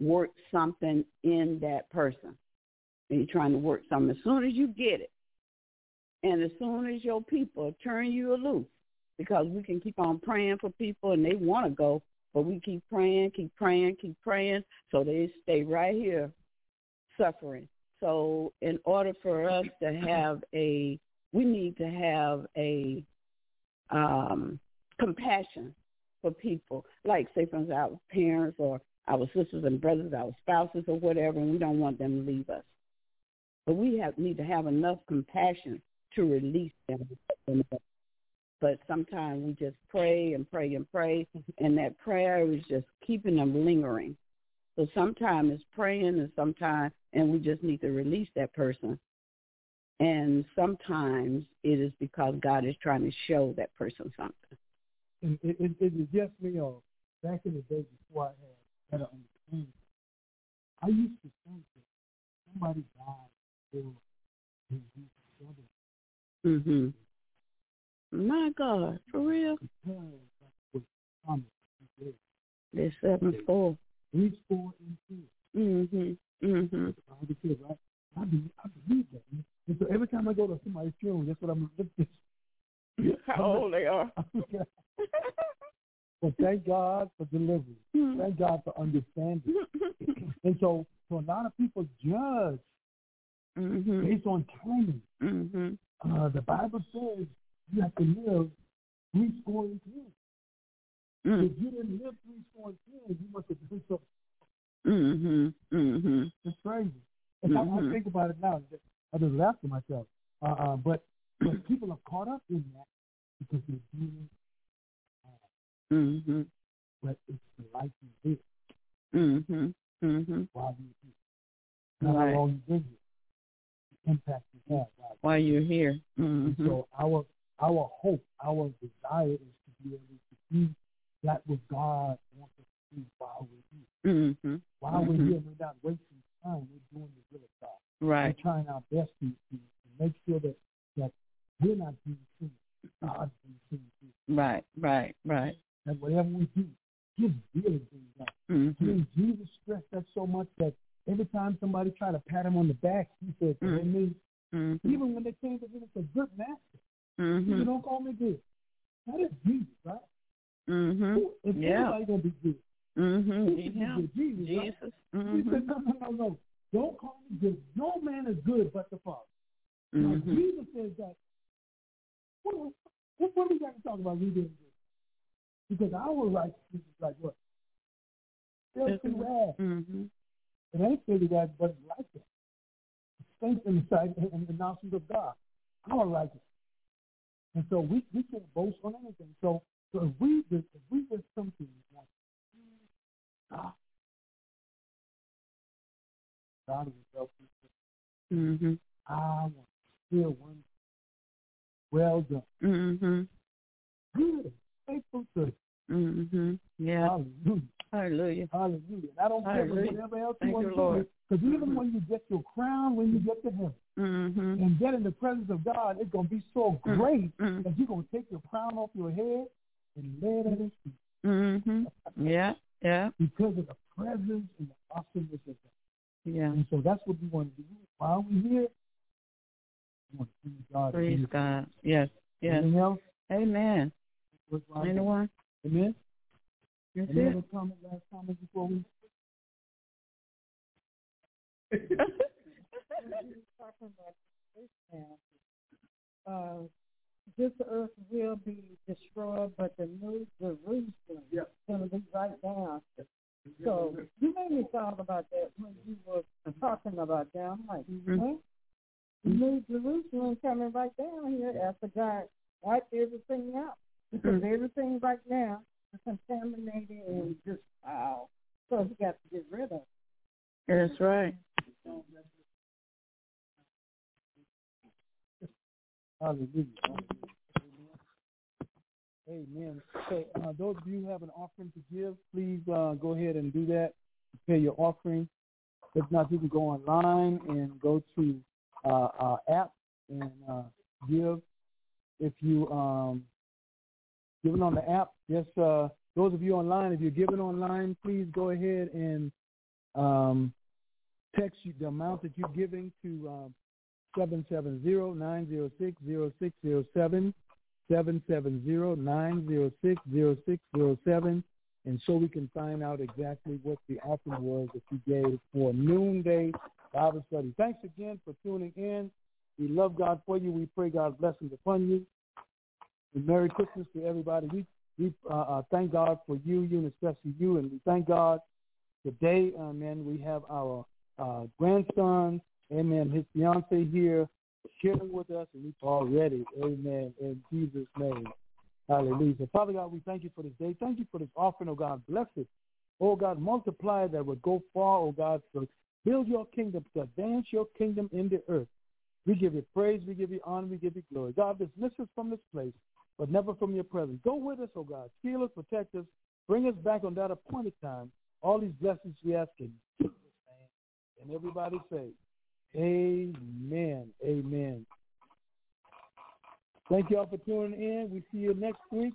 work something in that person. And he's trying to work something. As soon as you get it, and as soon as your people turn you loose, because we can keep on praying for people and they want to go, but we keep praying, keep praying, keep praying, so they stay right here suffering. So in order for us to have a, we need to have a um, compassion for people, like say for instance our parents or our sisters and brothers, our spouses or whatever, and we don't want them to leave us. But we have need to have enough compassion to release them. But sometimes we just pray and pray and pray, and that prayer is just keeping them lingering. So sometimes it's praying, and sometimes, and we just need to release that person. And sometimes it is because God is trying to show that person something. It, it, it is just me or back in the days before I had better understanding. I used to think that somebody died brother Mhm. My God, for real? because that was promised. He did. They're seven four. Three score and two. Mhm. Mhm. I because I, I, believe, I believe that. And so every time I go to somebody's funeral, that's what I'm looking for. How old they are? But thank God for delivery. Mhm. Thank God for understanding. And so, so a lot of people judge Mhm. based on timing. Mhm. Uh, the Bible says you have to live three score and ten. Mhm. If you didn't live three score and ten, you must have done something. Mhm. Mhm. It's crazy. And I, I Mhm. think about it now. I just laugh to myself. Uh, uh, but but people are caught up in that because they're doing Mhm. what it's the life you live Mhm. Mhm. while you here. Not Right. how long you've been here. The impact you have while While you're here. Mhm. So our our hope, our desire is to be able to do that what God wants us to do while we're here. Mhm. While we're Mhm. here, we're not wasting time. We're doing the will of God. Right. We're trying our best to, to, to make sure that, that we're not being seen. God's being seen. Right. Right. Right. And whatever we do, give really doing that. Mhm. See, Jesus stressed that so much that every time somebody tried to pat him on the back, he said, Mm. to me, Mhm. even when they came to him and said, good master, he said, Mhm. don't call me good. That is Jesus, right? Mhm. Who- If Yeah. anybody gonna be good, Mhm. Yeah. good? Jesus. right? Jesus. He Mhm. said, no, no, no, no. Don't call me good. No man is good but the Father. Now, Mhm. Jesus says that. What, what, what do we got to talk about we doing good? Because our righteousness is like what? Filthy rags. Mhm. It ain't filthy rags, but it's like that. It stinks in the sight and the nostrils of God. Our righteousness. And so we, we can't boast on anything. So, so if we just if we just come to you like God, God is self Mhm. I want to hear one well done. Mm Mhm. Good, faithful servant. Mhm. Yeah. Hallelujah. Hallelujah. Hallelujah. And I don't care whatever else Thank you want you, to Lord. do. Because even when you get your crown, when you get to heaven, Mhm. and get in the presence of God, it's going to be so great Mhm. that you're going to take your crown off your head and lay it at his feet Mhm. Yeah. Yeah. because of the presence and the awesomeness of God. Yeah. And so that's what we want to do. While we're here, we want to praise God. Praise God. Yes. Yes. Anything else? Amen. Anyone? Amen? That's Any it. other comment, last comment before we? talking about this. Uh, this earth will be destroyed, but the new Jerusalem is going to be right down. So you made me thought about that when you were talking about that. I'm like, Mhm. huh? New Jerusalem coming right down here after God wiped everything out. Because Mhm. everything right now is contaminated and just wow. So he got to get rid of it. That's right. Hallelujah. Amen. So, uh, those of you who have an offering to give, please uh, go ahead and do that. Pay your offering. If not, you can go online and go to uh, our app and uh, give. If you um, giving on the app, just uh, those of you online, if you're giving online, please go ahead and um, text you the amount that you're giving to um, 770-906-0607, 770-906-0607, and so we can find out exactly what the offering was that you gave for noonday Bible study. Thanks again for tuning in. We love God for you. We pray God's blessings upon you. And Merry Christmas to everybody. We we uh, uh, thank God for you, you and especially you, and we thank God today. Amen. We have our uh, grandson, Amen. His fiance here sharing with us, and we already, Amen. In Jesus' name, Hallelujah. Father God, we thank you for this day. Thank you for this offering, oh God. Bless it. Oh God, multiply that would go far, oh God, to build your kingdom, to advance your kingdom in the earth. We give you praise, we give you honor, we give you glory. God, dismiss us from this place, but never from your presence. Go with us, oh God. Heal us, protect us, bring us back on that appointed time. All these blessings we ask in Jesus' name. And everybody say, Amen. Amen. Thank you all for tuning in. We see you next week.